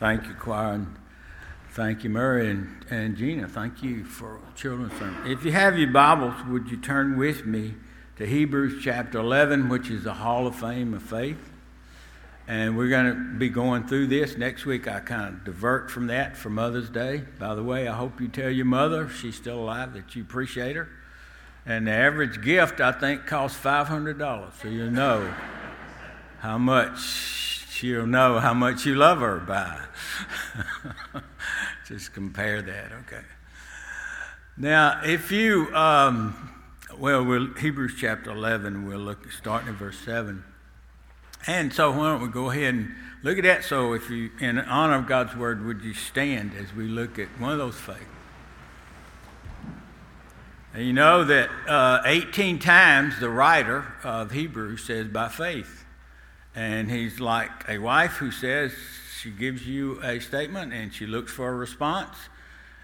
Thank you, choir, and thank you, Murray and, and Gina. Thank you for children's sermon. If you have your Bibles, would you turn with me to Hebrews chapter 11, which is the Hall of Fame of Faith? And we're going to be going through this. Next week, I kind of divert from that for Mother's Day. By the way, I hope you tell your mother, she's still alive, that you appreciate her. And the average gift, I think, costs $500. So you know how much she'll know how much you love her by. Just compare that, okay. Now, if you, um, well, we'll, Hebrews chapter 11, we'll look starting at verse 7. And so, why don't we go ahead and look at that? So, if you, in honor of God's word, would you stand as we look at one of those faiths? And you know that uh, 18 times the writer of Hebrews says by faith. And he's like a wife who says she gives you a statement and she looks for a response.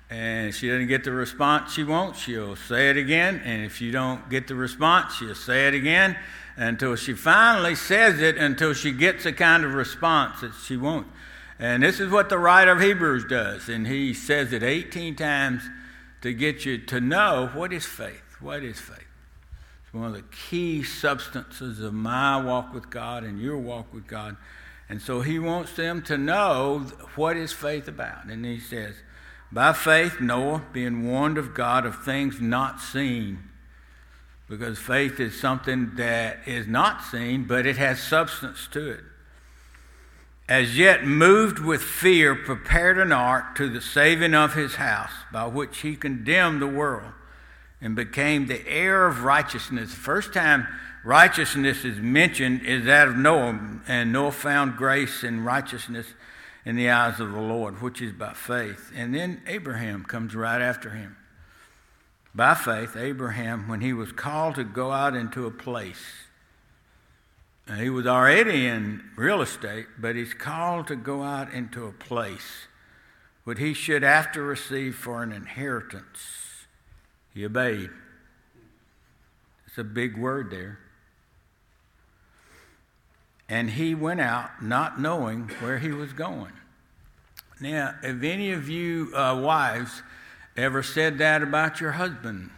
And she doesn't get the response she wants, she'll say it again. And if you don't get the response, she'll say it again until she finally says it until she gets the kind of response that she wants. And this is what the writer of Hebrews does. And he says it 18 times to get you to know what is faith. What is faith? One of the key substances of my walk with God and your walk with God. And so he wants them to know what is faith about. And he says, By faith, Noah, being warned of God of things not seen, because faith is something that is not seen, but it has substance to it. As yet moved with fear, prepared an ark to the saving of his house, by which he condemned the world and became the heir of righteousness. First time righteousness is mentioned is that of Noah, and Noah found grace and righteousness in the eyes of the Lord, which is by faith. And then Abraham comes right after him. By faith, Abraham, when he was called to go out into a place, and he was already in real estate, but he's called to go out into a place what he should after receive for an inheritance. He obeyed. It's a big word there. And he went out not knowing where he was going. Now, if any of you uh, wives ever said that about your husband,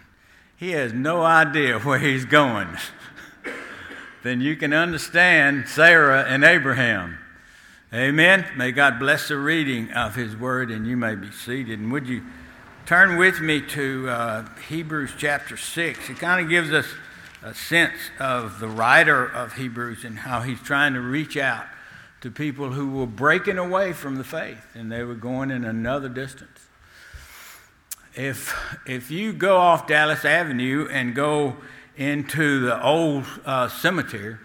he has no idea where he's going, then you can understand Sarah and Abraham. Amen. May God bless the reading of his word, and you may be seated. And would you Turn with me to uh, Hebrews chapter 6. It kind of gives us a sense of the writer of Hebrews and how he's trying to reach out to people who were breaking away from the faith and they were going in another distance. If, if you go off Dallas Avenue and go into the old uh, cemetery,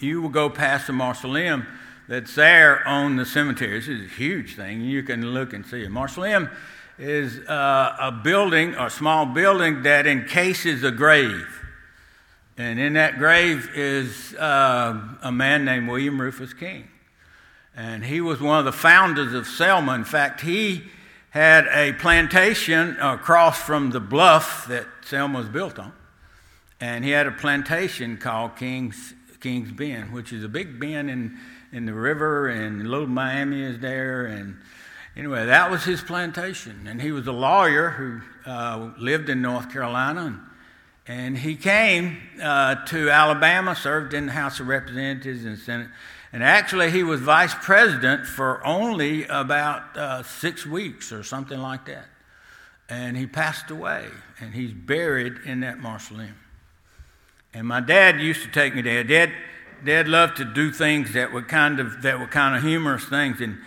you will go past the mausoleum that's there on the cemetery. This is a huge thing. You can look and see it. Mausoleum is uh, a building, a small building that encases a grave. And in that grave is uh, a man named William Rufus King. And he was one of the founders of Selma. In fact, he had a plantation across from the bluff that Selma was built on. And he had a plantation called King's, King's Bend, which is a big bend in, in the river, and Little Miami is there. And Anyway, that was his plantation. And he was a lawyer who uh, lived in North Carolina. And, and he came uh, to Alabama, served in the House of Representatives and Senate. And actually, he was vice president for only about uh, six weeks or something like that. And he passed away, and he's buried in that mausoleum. And my dad used to take me there. Dad, Dad loved to do things that were kind of that were kind of humorous things. And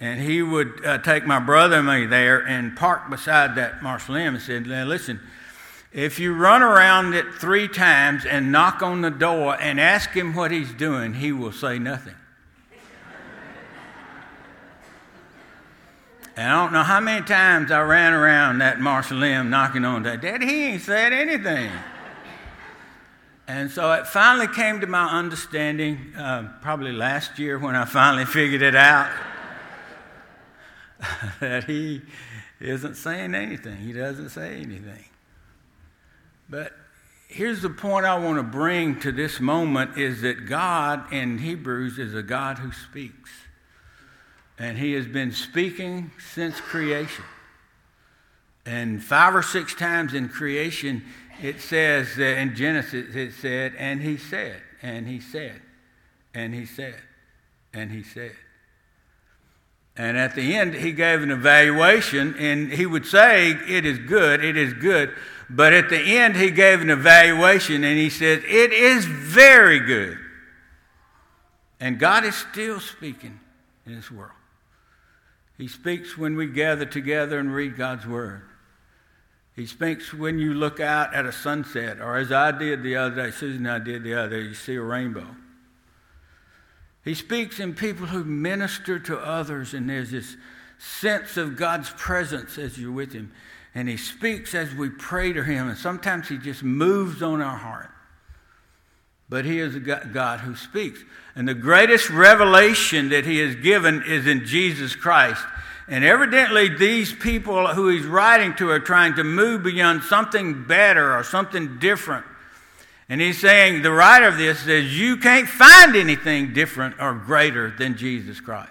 and he would uh, take my brother and me there and park beside that mausoleum and said, listen, if you run around it three times and knock on the door and ask him what he's doing, he will say nothing. and I don't know how many times I ran around that Marshall mausoleum knocking on that. Daddy, he ain't said anything. And so it finally came to my understanding, uh, probably last year when I finally figured it out. that he isn't saying anything. He doesn't say anything. But here's the point I want to bring to this moment is that God in Hebrews is a God who speaks. And he has been speaking since creation. And five or six times in creation, it says that in Genesis, it said, and he said, and he said, and he said, and he said. And at the end, he gave an evaluation, and he would say, It is good, it is good. But at the end, he gave an evaluation, and he said, It is very good. And God is still speaking in this world. He speaks when we gather together and read God's Word. He speaks when you look out at a sunset, or as I did the other day, Susan and I did the other day, you see a rainbow. He speaks in people who minister to others, and there's this sense of God's presence as you're with Him. And He speaks as we pray to Him, and sometimes He just moves on our heart. But He is a God who speaks. And the greatest revelation that He has given is in Jesus Christ. And evidently, these people who He's writing to are trying to move beyond something better or something different and he's saying, the writer of this says, you can't find anything different or greater than Jesus Christ.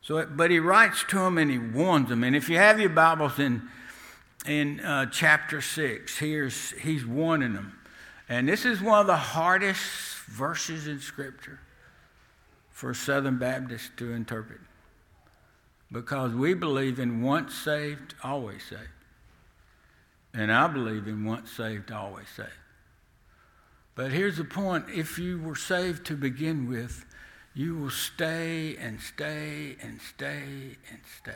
So, but he writes to them and he warns them. And if you have your Bibles in, in uh, chapter 6, here's, he's warning them. And this is one of the hardest verses in Scripture for Southern Baptists to interpret. Because we believe in once saved, always saved. And I believe in once saved, always saved. But here's the point if you were saved to begin with, you will stay and stay and stay and stay.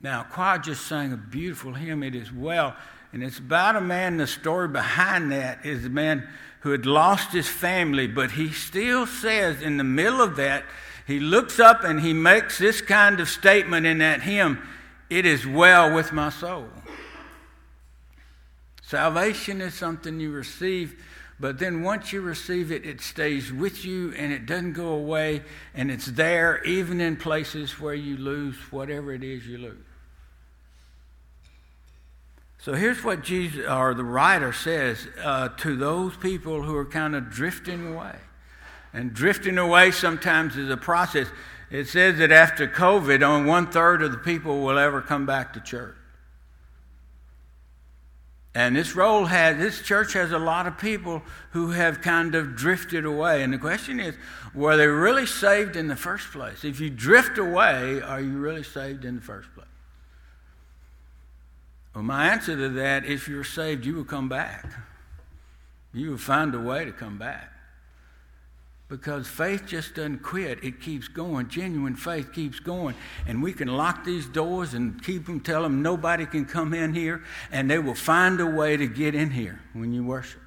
Now, choir just sang a beautiful hymn, It Is Well. And it's about a man, the story behind that is a man who had lost his family, but he still says in the middle of that, he looks up and he makes this kind of statement in that hymn It is well with my soul. Salvation is something you receive, but then once you receive it, it stays with you and it doesn't go away, and it's there even in places where you lose whatever it is you lose. So here's what Jesus or the writer says uh, to those people who are kind of drifting away. And drifting away sometimes is a process. It says that after COVID, only one third of the people will ever come back to church. And this role has, this church has a lot of people who have kind of drifted away. And the question is, were they really saved in the first place? If you drift away, are you really saved in the first place? Well, my answer to that, if you're saved, you will come back. You will find a way to come back because faith just doesn't quit. It keeps going. Genuine faith keeps going. And we can lock these doors and keep them, tell them nobody can come in here, and they will find a way to get in here when you worship.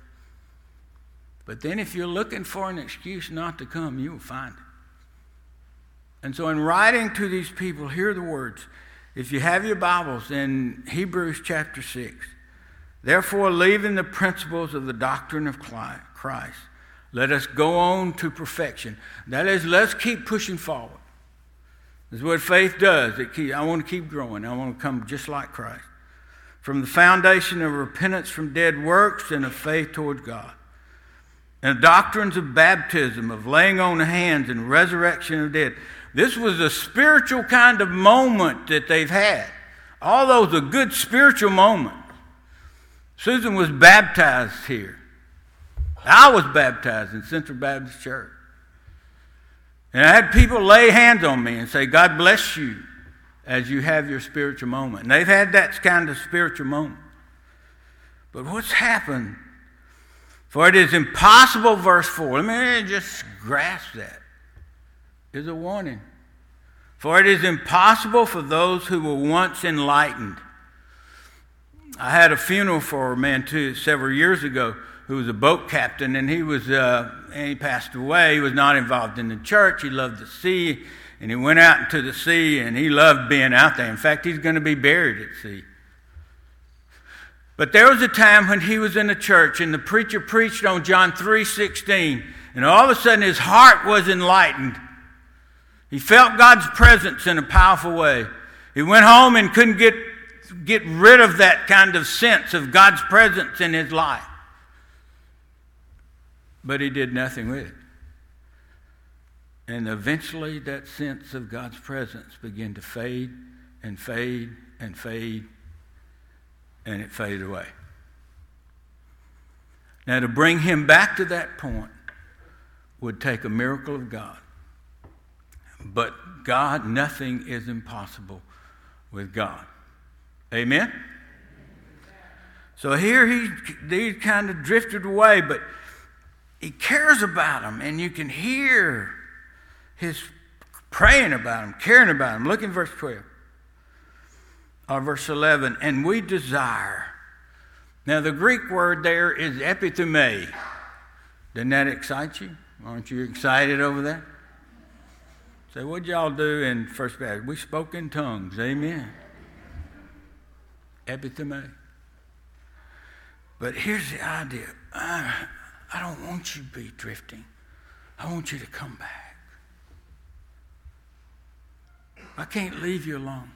But then if you're looking for an excuse not to come, you will find it. And so in writing to these people, hear the words. If you have your Bibles in Hebrews chapter 6, therefore leaving the principles of the doctrine of Christ, let us go on to perfection. That is, let's keep pushing forward. That's what faith does. It keep, I want to keep growing. I want to come just like Christ. From the foundation of repentance from dead works and of faith toward God. And the doctrines of baptism, of laying on of hands and resurrection of dead. This was a spiritual kind of moment that they've had. All those good spiritual moments. Susan was baptized here. I was baptized in Central Baptist Church. And I had people lay hands on me and say, God bless you as you have your spiritual moment. And they've had that kind of spiritual moment. But what's happened? For it is impossible, verse 4. Let me just grasp that. Is a warning. For it is impossible for those who were once enlightened. I had a funeral for a man too several years ago who was a boat captain, and he was uh, and he passed away. He was not involved in the church. He loved the sea, and he went out into the sea, and he loved being out there. In fact, he's going to be buried at sea. But there was a time when he was in the church, and the preacher preached on John three sixteen, and all of a sudden his heart was enlightened. He felt God's presence in a powerful way. He went home and couldn't get get rid of that kind of sense of God's presence in his life but he did nothing with it. And eventually, that sense of God's presence began to fade and fade and fade, and it faded away. Now, to bring him back to that point would take a miracle of God. But God, nothing is impossible with God. Amen? So here he, he kind of drifted away, but he cares about him, and you can hear his praying about him, caring about him. Look in verse 12 or verse 11. And we desire. Now, the Greek word there is epitheme. Doesn't that excite you? Aren't you excited over that? Say, what'd y'all do in First Baptist? We spoke in tongues. Amen. Epitheme. But here's the idea I, I don't want you to be drifting, I want you to come back. I can't leave you alone.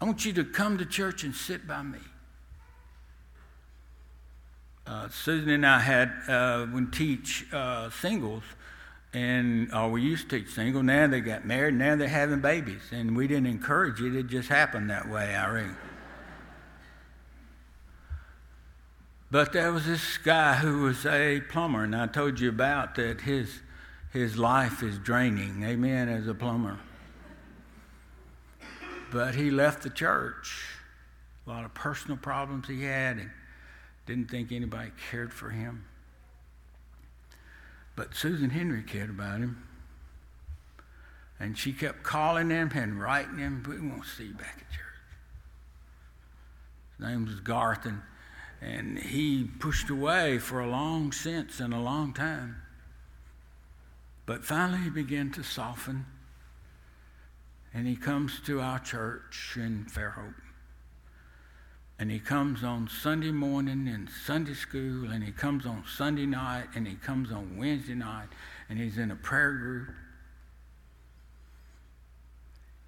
I want you to come to church and sit by me. Uh, Susan and I had uh, when teach uh, singles, and or we used to teach single. Now they got married. Now they're having babies, and we didn't encourage it. It just happened that way. I But there was this guy who was a plumber, and I told you about that his, his life is draining, amen, as a plumber. But he left the church. A lot of personal problems he had, and didn't think anybody cared for him. But Susan Henry cared about him. And she kept calling him and writing him, we won't see you back at church. His name was Garth, and and he pushed away for a long since and a long time. But finally, he began to soften. And he comes to our church in Fairhope. And he comes on Sunday morning in Sunday school, and he comes on Sunday night, and he comes on Wednesday night, and he's in a prayer group.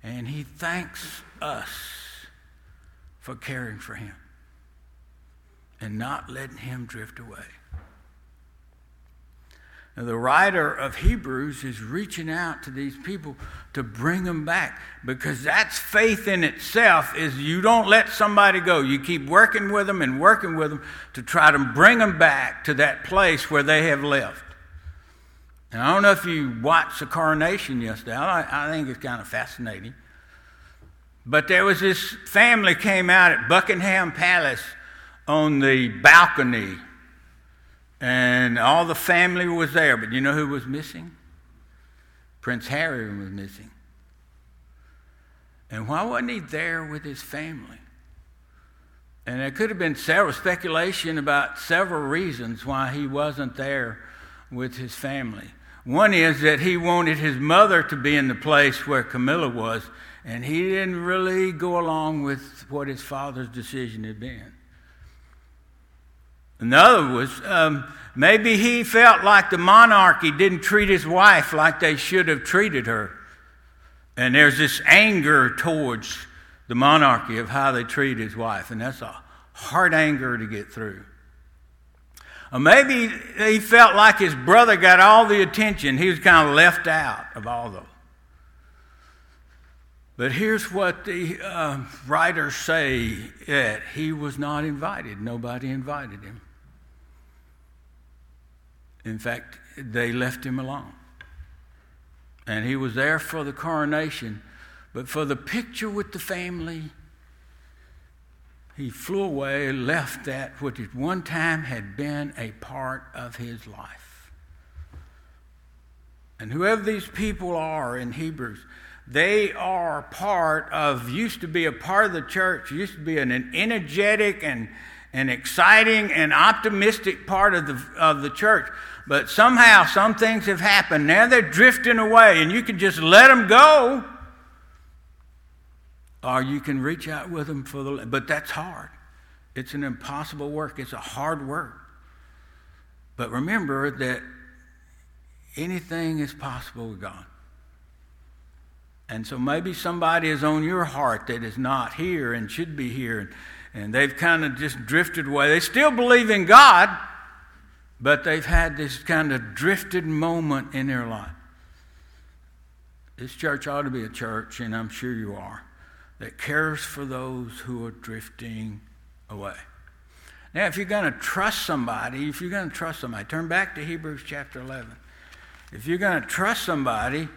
And he thanks us for caring for him and not letting him drift away. Now, the writer of Hebrews is reaching out to these people to bring them back because that's faith in itself is you don't let somebody go. You keep working with them and working with them to try to bring them back to that place where they have left. And I don't know if you watched the coronation yesterday. I, I think it's kind of fascinating. But there was this family came out at Buckingham Palace on the balcony, and all the family was there. But you know who was missing? Prince Harry was missing. And why wasn't he there with his family? And there could have been several speculation about several reasons why he wasn't there with his family. One is that he wanted his mother to be in the place where Camilla was, and he didn't really go along with what his father's decision had been. Another was um, maybe he felt like the monarchy didn't treat his wife like they should have treated her. And there's this anger towards the monarchy of how they treat his wife, and that's a hard anger to get through. Or maybe he felt like his brother got all the attention. He was kind of left out of all those. But here's what the uh, writers say that he was not invited. Nobody invited him. In fact, they left him alone. And he was there for the coronation, but for the picture with the family, he flew away, left that which at one time had been a part of his life. And whoever these people are in Hebrews, they are part of, used to be a part of the church, used to be an, energetic and, and exciting and optimistic part of the, of the church. But somehow, some things have happened. Now they're drifting away, and you can just let them go. Or you can reach out with them for the. But that's hard. It's an impossible work, it's a hard work. But remember that anything is possible with God. And so maybe somebody is on your heart that is not here and should be here, and, and they've kind of just drifted away. They still believe in God but they've had this kind of drifted moment in their life. This church ought to be a church, and I'm sure you are, that cares for those who are drifting away. Now, if you're going to trust somebody, if you're going to trust somebody, turn back to Hebrews chapter 11. If you're going to trust somebody,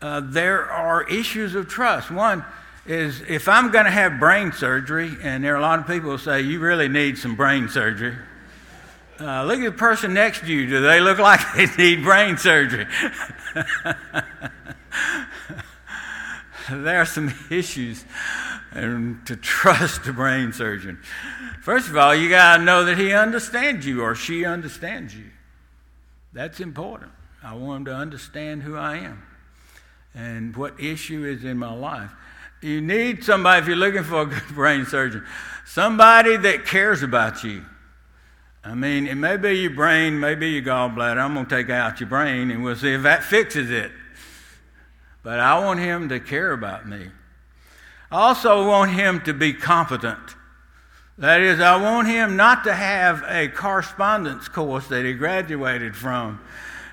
uh, there are issues of trust. One is if I'm going to have brain surgery, and there are a lot of people who say, you really need some brain surgery. Uh, look at the person next to you. Do they look like they need brain surgery? there are some issues and to trust a brain surgeon. First of all, you got to know that he understands you or she understands you. That's important. I want him to understand who I am and what issue is in my life. You need somebody, if you're looking for a good brain surgeon, somebody that cares about you. I mean, it may be your brain, maybe your gallbladder. I'm going to take out your brain and we'll see if that fixes it. But I want him to care about me. I also want him to be competent. That is, I want him not to have a correspondence course that he graduated from.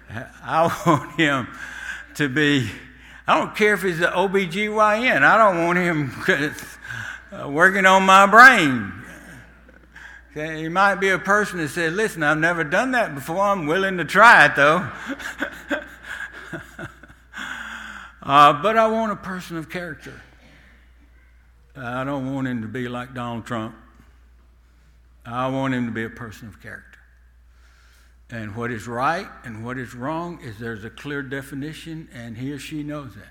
I want him to be, I don't care if he's an OBGYN, I don't want him working on my brain. Okay, he might be a person that says, Listen, I've never done that before. I'm willing to try it, though. uh, but I want a person of character. I don't want him to be like Donald Trump. I want him to be a person of character. And what is right and what is wrong is there's a clear definition, and he or she knows that.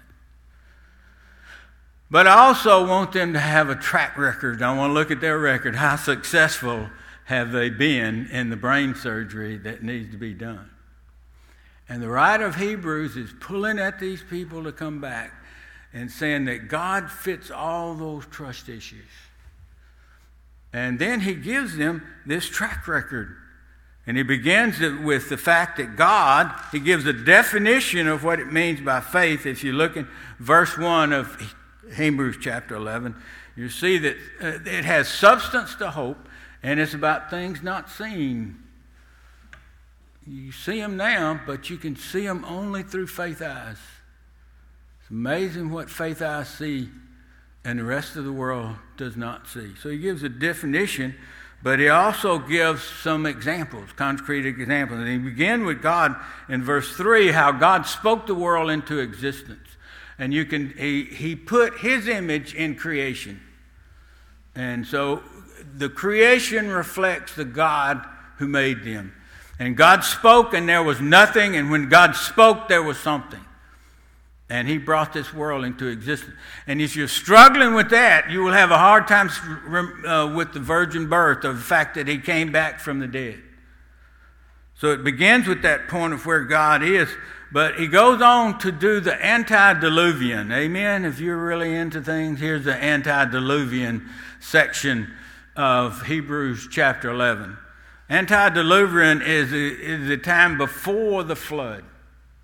But I also want them to have a track record. I want to look at their record. How successful have they been in the brain surgery that needs to be done? And the writer of Hebrews is pulling at these people to come back and saying that God fits all those trust issues. And then he gives them this track record. And he begins with the fact that God, he gives a definition of what it means by faith. If you look in verse 1 of Hebrews chapter 11, you see that uh, it has substance to hope, and it's about things not seen. You see them now, but you can see them only through faith eyes. It's amazing what faith eyes see and the rest of the world does not see. So he gives a definition, but he also gives some examples, concrete examples. And he began with God in verse 3, how God spoke the world into existence. And you can he, he put his image in creation. And so the creation reflects the god who made them. And god spoke and there was nothing. And when god spoke there was something and he brought this world into existence and if you're struggling with that you will have a hard time uh, with the virgin birth of the fact that he came back from the dead so it begins with that point of where god is but he goes on to do the antediluvian. Amen. If you're really into things, here's the antediluvian section of Hebrews chapter 11. Antediluvian is, is the time before the flood.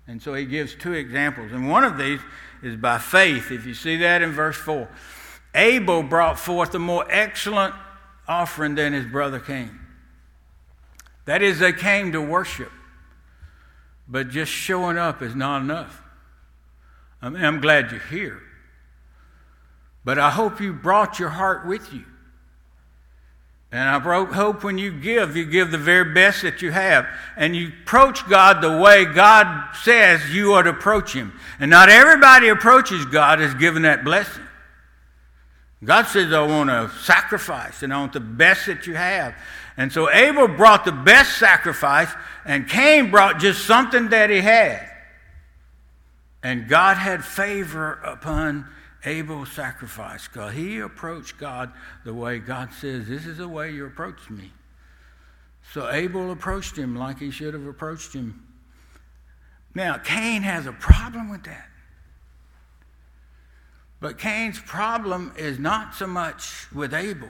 And so he gives two examples. And one of these is by faith. If you see that in verse 4, Abel brought forth a more excellent offering than his brother Cain. That is, they came to worship. But just showing up is not enough. I mean, I'm glad you're here. But I hope you brought your heart with you. And I hope when you give, you give the very best that you have. And you approach God the way God says you ought to approach Him. And not everybody approaches God as given that blessing. God says, I want a sacrifice and I want the best that you have. And so Abel brought the best sacrifice, and Cain brought just something that he had. And God had favor upon Abel's sacrifice because he approached God the way God says, This is the way you approach me. So Abel approached him like he should have approached him. Now, Cain has a problem with that. But Cain's problem is not so much with Abel.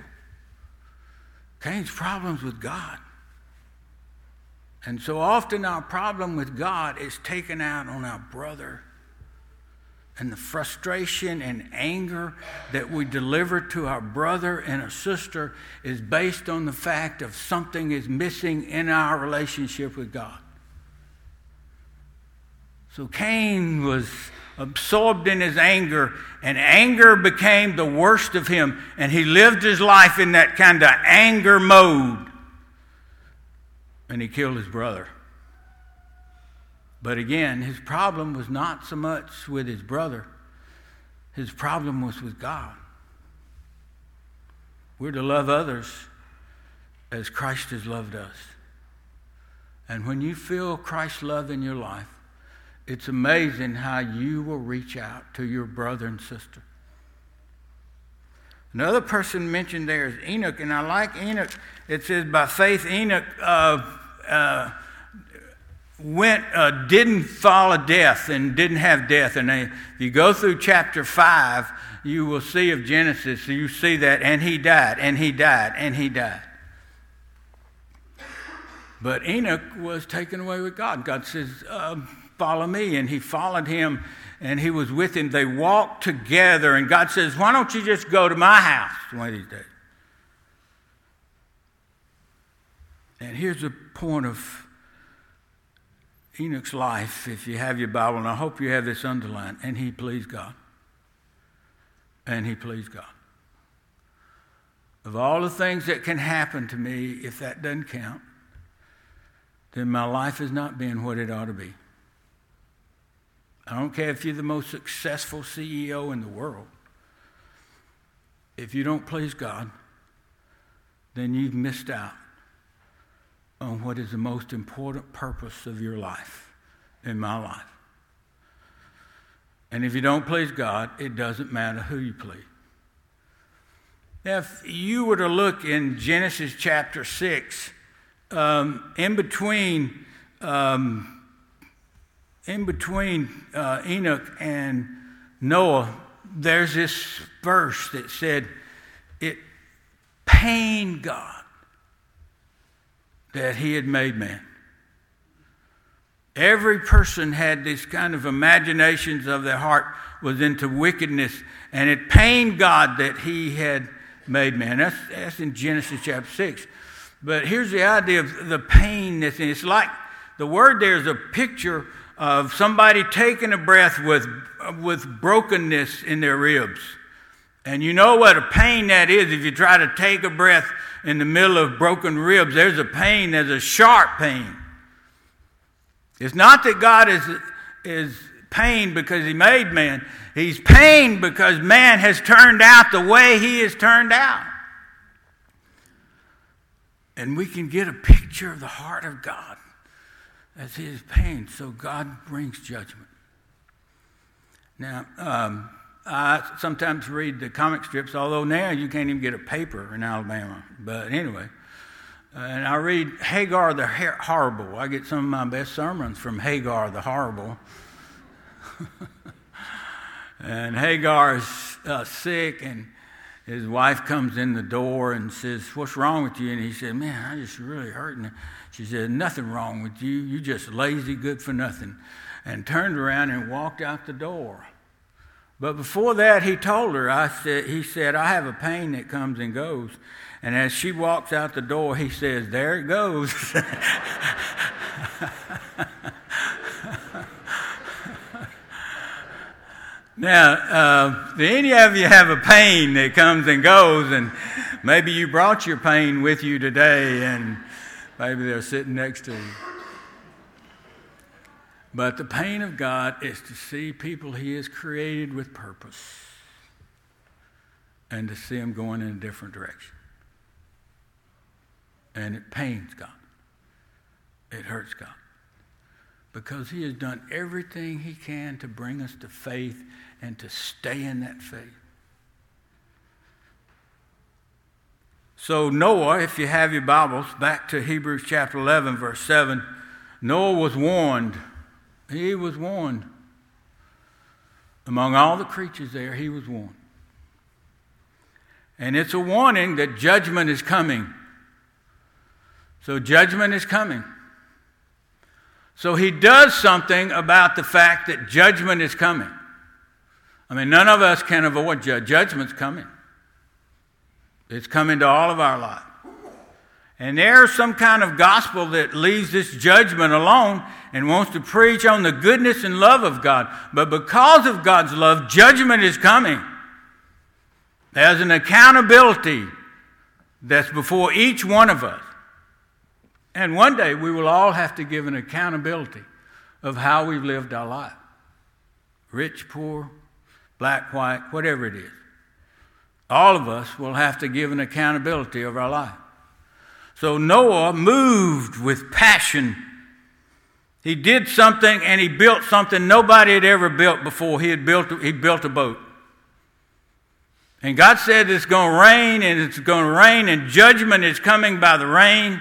Cain's problems with God. And so often our problem with God is taken out on our brother. And the frustration and anger that we deliver to our brother and a sister is based on the fact of something is missing in our relationship with God. So Cain was absorbed in his anger, and anger became the worst of him, and he lived his life in that kind of anger mode, and he killed his brother. But again, his problem was not so much with his brother, his problem was with God. We're to love others as Christ has loved us. And when you feel Christ's love in your life, it's amazing how you will reach out to your brother and sister. Another person mentioned there is Enoch, and I like Enoch. It says, by faith, Enoch uh, uh, went, uh, didn't follow death and didn't have death. And they, if you go through chapter 5, you will see of Genesis, you see that, and he died, and he died, and he died. But Enoch was taken away with God. God says, uh, Follow me. And he followed him, and he was with him. They walked together, and God says, Why don't you just go to my house one of these days? And here's the point of Enoch's life, if you have your Bible, and I hope you have this underlined, and he pleased God. And he pleased God. Of all the things that can happen to me, if that doesn't count, then my life has not been what it ought to be. I don't care if you're the most successful CEO in the world. If you don't please God, then you've missed out on what is the most important purpose of your life, in my life. And if you don't please God, it doesn't matter who you please. If you were to look in Genesis chapter 6, um, in between, um, in between uh, Enoch and Noah, there's this verse that said, It pained God that he had made man. Every person had this kind of imaginations of their heart was into wickedness, and it pained God that he had made man. That's, that's in Genesis chapter 6. But here's the idea of the pain that's in. It's like the word there is a picture of somebody taking a breath with, with brokenness in their ribs. And you know what a pain that is if you try to take a breath in the middle of broken ribs. There's a pain, there's a sharp pain. It's not that God is, is pained because he made man, he's pained because man has turned out the way he has turned out. And we can get a picture of the heart of God as he is pained, so God brings judgment. Now, um, I sometimes read the comic strips, although now you can't even get a paper in Alabama. But anyway, uh, and I read Hagar the Horrible. I get some of my best sermons from Hagar the Horrible. and Hagar is uh, sick, and his wife comes in the door and says, What's wrong with you? And he said, Man, I'm just really hurting. She said, Nothing wrong with you. You're just lazy, good for nothing. And turned around and walked out the door. But before that, he told her, I said, he said, I have a pain that comes and goes. And as she walks out the door, he says, There it goes. now, uh, any of you have a pain that comes and goes? And maybe you brought your pain with you today, and maybe they're sitting next to you. But the pain of God is to see people He has created with purpose and to see them going in a different direction. And it pains God, it hurts God. Because He has done everything He can to bring us to faith and to stay in that faith. So, Noah, if you have your Bibles, back to Hebrews chapter 11, verse 7, Noah was warned he was warned. Among all the creatures there, he was warned. And it's a warning that judgment is coming. So, judgment is coming. So, he does something about the fact that judgment is coming. I mean, none of us can avoid judgment. Judgment's coming. It's coming to all of our life. And there's some kind of gospel that leaves this judgment alone and wants to preach on the goodness and love of God. But because of God's love, judgment is coming. There's an accountability that's before each one of us. And one day we will all have to give an accountability of how we've lived our life rich, poor, black, white, whatever it is. All of us will have to give an accountability of our life. So Noah moved with passion. He did something and he built something nobody had ever built before. He had built he built a boat. And God said it's going to rain and it's going to rain and judgment is coming by the rain.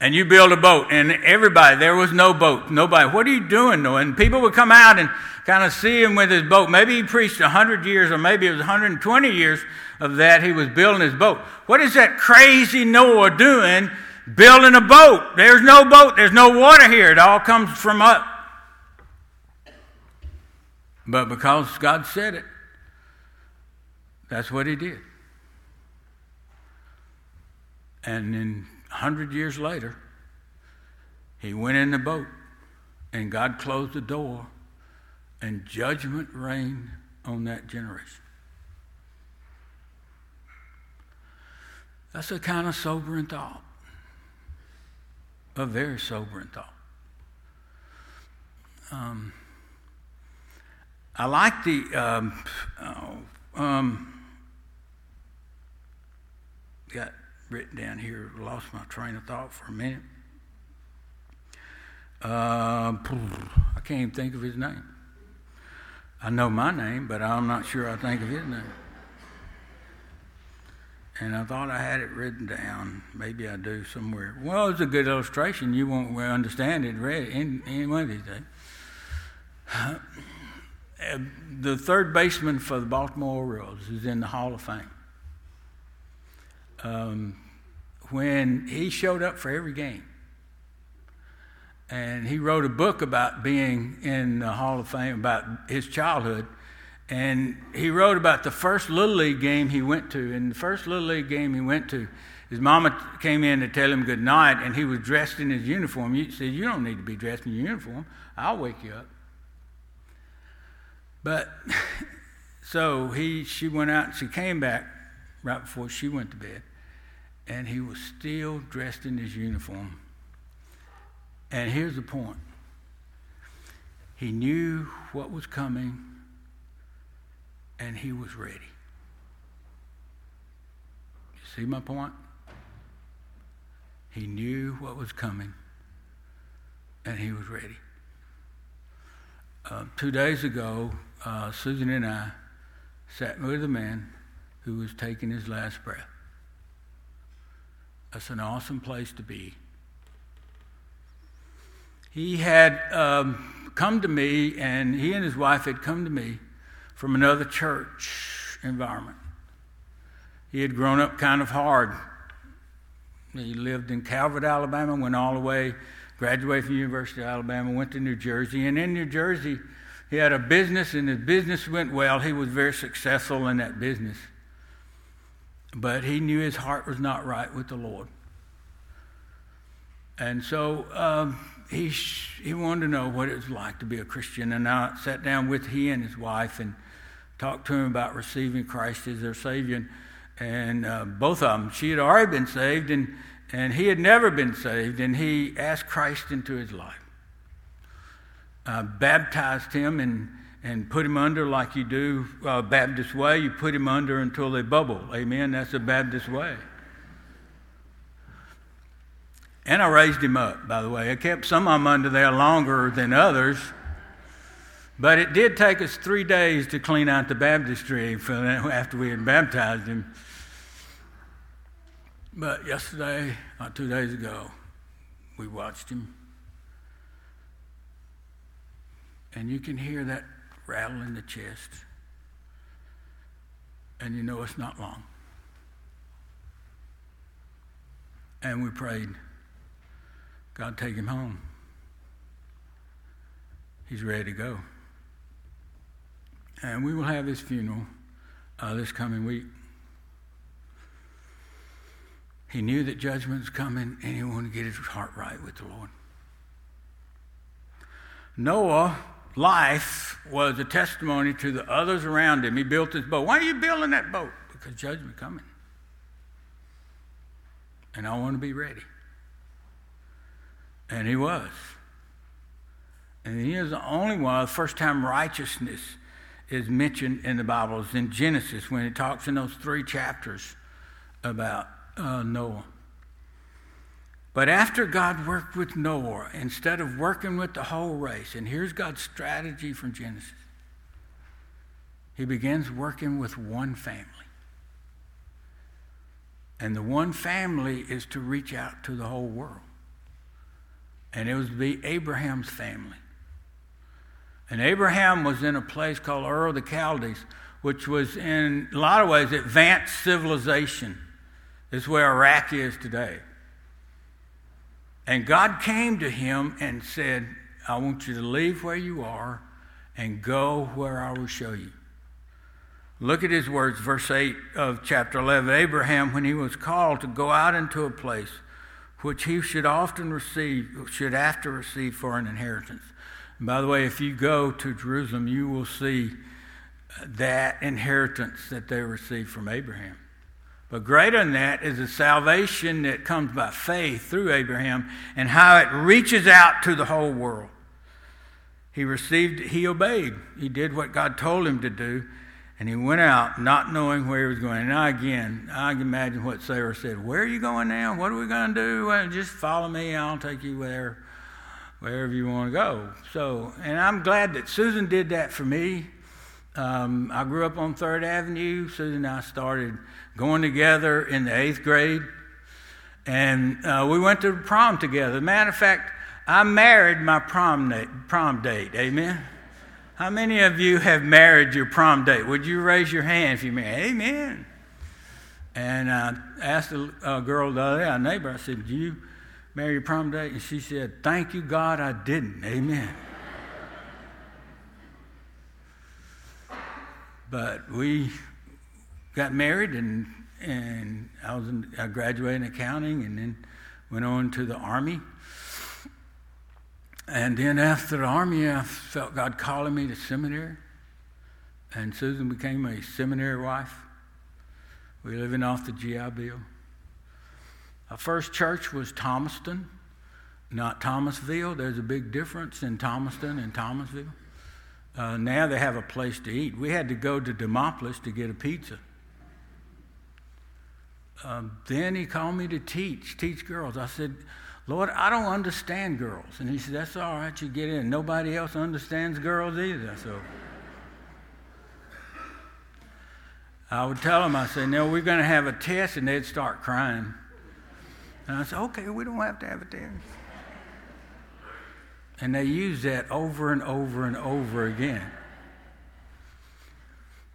And you build a boat and everybody, there was no boat. Nobody, what are you doing, Noah? And people would come out and kind of see him with his boat. Maybe he preached 100 years or maybe it was 120 years of that. He was building his boat. What is that crazy Noah doing building a boat? There's no boat. There's no water here. It all comes from up. But because God said it, that's what he did. And then, 100 years later, he went in the boat, and God closed the door, and judgment reigned on that generation. That's a kind of sobering thought. A very sobering thought. Um, I like the um, oh, um, got written down here, lost my train of thought for a minute. Uh, I can't even think of his name. I know my name, but I'm not sure I think of his name. And I thought I had it written down. Maybe I do somewhere. Well, it's a good illustration. You won't understand it read in, in one of these days. the third baseman for the Baltimore Orioles is in the Hall of Fame um, when he showed up for every game. And he wrote a book about being in the Hall of Fame, about his childhood. And he wrote about the first Little League game he went to. And the first Little League game he went to, his mama came in to tell him good night, and he was dressed in his uniform. He said, You don't need to be dressed in your uniform. I'll wake you up. But so he, she went out and she came back right before she went to bed and he was still dressed in his uniform. And here's the point he knew what was coming, and he was ready. You see my point? He knew what was coming, and he was ready. Uh, two days ago, uh, Susan and I sat with a man who was taking his last breath. That's an awesome place to be. He had um, come to me, and he and his wife had come to me from another church environment. He had grown up kind of hard. He lived in Calvert, Alabama, went all the way, graduated from the University of Alabama, went to New Jersey, and in New Jersey, he had a business, and his business went well. He was very successful in that business. But he knew his heart was not right with the Lord. And so um, he, he wanted to know what it was like to be a Christian. And I sat down with he and his wife and talked to him about receiving Christ as their Savior. And uh, both of them, she had already been saved, and, and he had never been saved. And he asked Christ into his life. Uh, baptized him and and put him under like you do uh, Baptist way. You put him under until they bubble. Amen. That's the Baptist way. And I raised him up, by the way. I kept some of them under there longer than others. But it did take us three days to clean out the baptistry after we had baptized him. But yesterday, or two days ago, we watched him. And you can hear that rattle in the chest. And you know it's not long. And we prayed, God, take him home. He's ready to go. And we will have his funeral uh, this coming week. He knew that judgment was coming and he wanted to get his heart right with the Lord. Noah life was a testimony to the others around him. He built his boat. Why are you building that boat? Because judgment coming. And I want to be ready. And he was. And he is the only one, the first time righteousness is mentioned in the Bible is in Genesis when it talks in those three chapters about uh, Noah. But after God worked with Noah, instead of working with the whole race, and here's God's strategy from Genesis, he begins working with one family. And the one family is to reach out to the whole world. And it was to be Abraham's family. And Abraham was in a place called Ur of the Chaldees, which was in a lot of ways advanced civilization. It's where Iraq is today. And God came to him and said, I want you to leave where you are and go where I will show you. Look at his words, verse 8 of chapter 11. Abraham, when he was called to go out into a place which he should often receive, should after receive for an inheritance. By the way, if you go to Jerusalem, you will see that inheritance that they received from Abraham. But greater than that is the salvation that comes by faith through Abraham and how it reaches out to the whole world. He received, he obeyed. He did what God told him to do, and he went out not knowing where he was going. And now, again, I can imagine what Sarah said Where are you going now? What are we going to do? Well, just follow me, I'll take you there, wherever you want to go. So, and I'm glad that Susan did that for me. Um, I grew up on Third Avenue. Susan and I started going together in the eighth grade, and uh, we went to prom together. Matter of fact, I married my prom, prom date. Amen. How many of you have married your prom date? Would you raise your hand if you married? Amen. And I asked a, a girl the other day, a neighbor, I said, "Do you your prom date?" And she said, "Thank you, God, I didn't." Amen. But we got married, and and I was in, I graduated in accounting, and then went on to the army. And then after the army, I felt God calling me to seminary, and Susan became a seminary wife. We were living off the GI Bill. Our first church was Thomaston, not Thomasville. There's a big difference in Thomaston and Thomasville. Uh, now they have a place to eat. We had to go to Demopolis to get a pizza. Um, then he called me to teach, teach girls. I said, Lord, I don't understand girls. And he said, That's all right, you get in. Nobody else understands girls either. So I would tell them, I said, No, we're going to have a test, and they'd start crying. And I said, Okay, we don't have to have it test. And they used that over and over and over again.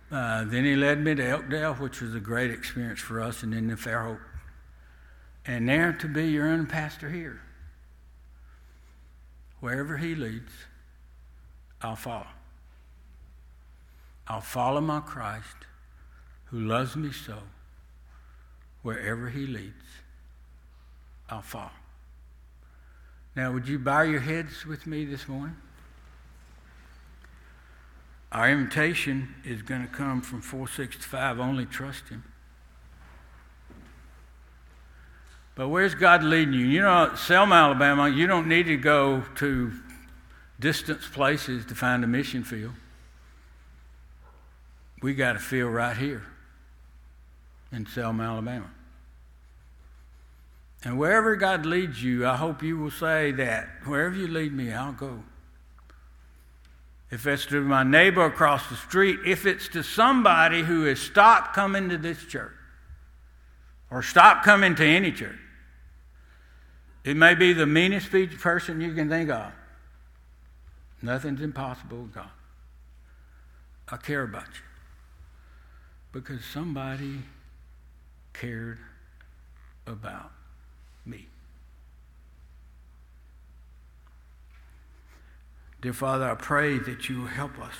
Uh, then he led me to Elkdale, which was a great experience for us, and then to Fairhope. And there to be your own pastor here. Wherever he leads, I'll follow. I'll follow my Christ who loves me so. Wherever he leads, I'll fall. Now, would you bow your heads with me this morning? Our invitation is going to come from 465 only trust Him. But where's God leading you? You know, Selma, Alabama, you don't need to go to distant places to find a mission field. We got a field right here in Selma, Alabama. And wherever God leads you, I hope you will say that wherever you lead me, I'll go. If it's to my neighbor across the street, if it's to somebody who has stopped coming to this church or stopped coming to any church, it may be the meanest person you can think of. Nothing's impossible with God. I care about you because somebody cared about me. Dear Father, I pray that you will help us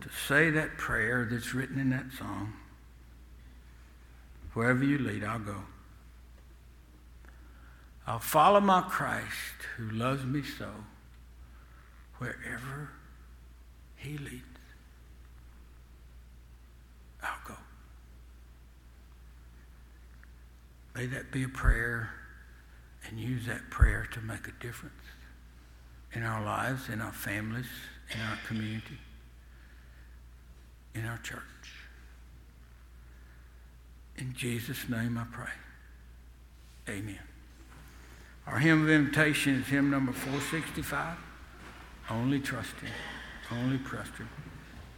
to say that prayer that's written in that song. Wherever you lead, I'll go. I'll follow my Christ who loves me so wherever he leads. I'll go. May that be a prayer and use that prayer to make a difference in our lives, in our families, in our community, in our church. In Jesus' name I pray. Amen. Our hymn of invitation is hymn number 465. Only trust Him. Only trust Him.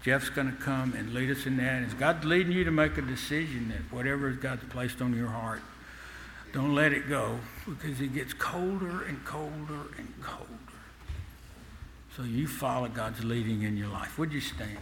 Jeff's going to come and lead us in that. God leading you to make a decision that whatever God's placed on your heart, don't let it go because it gets colder and colder and colder. So you follow God's leading in your life. Would you stand?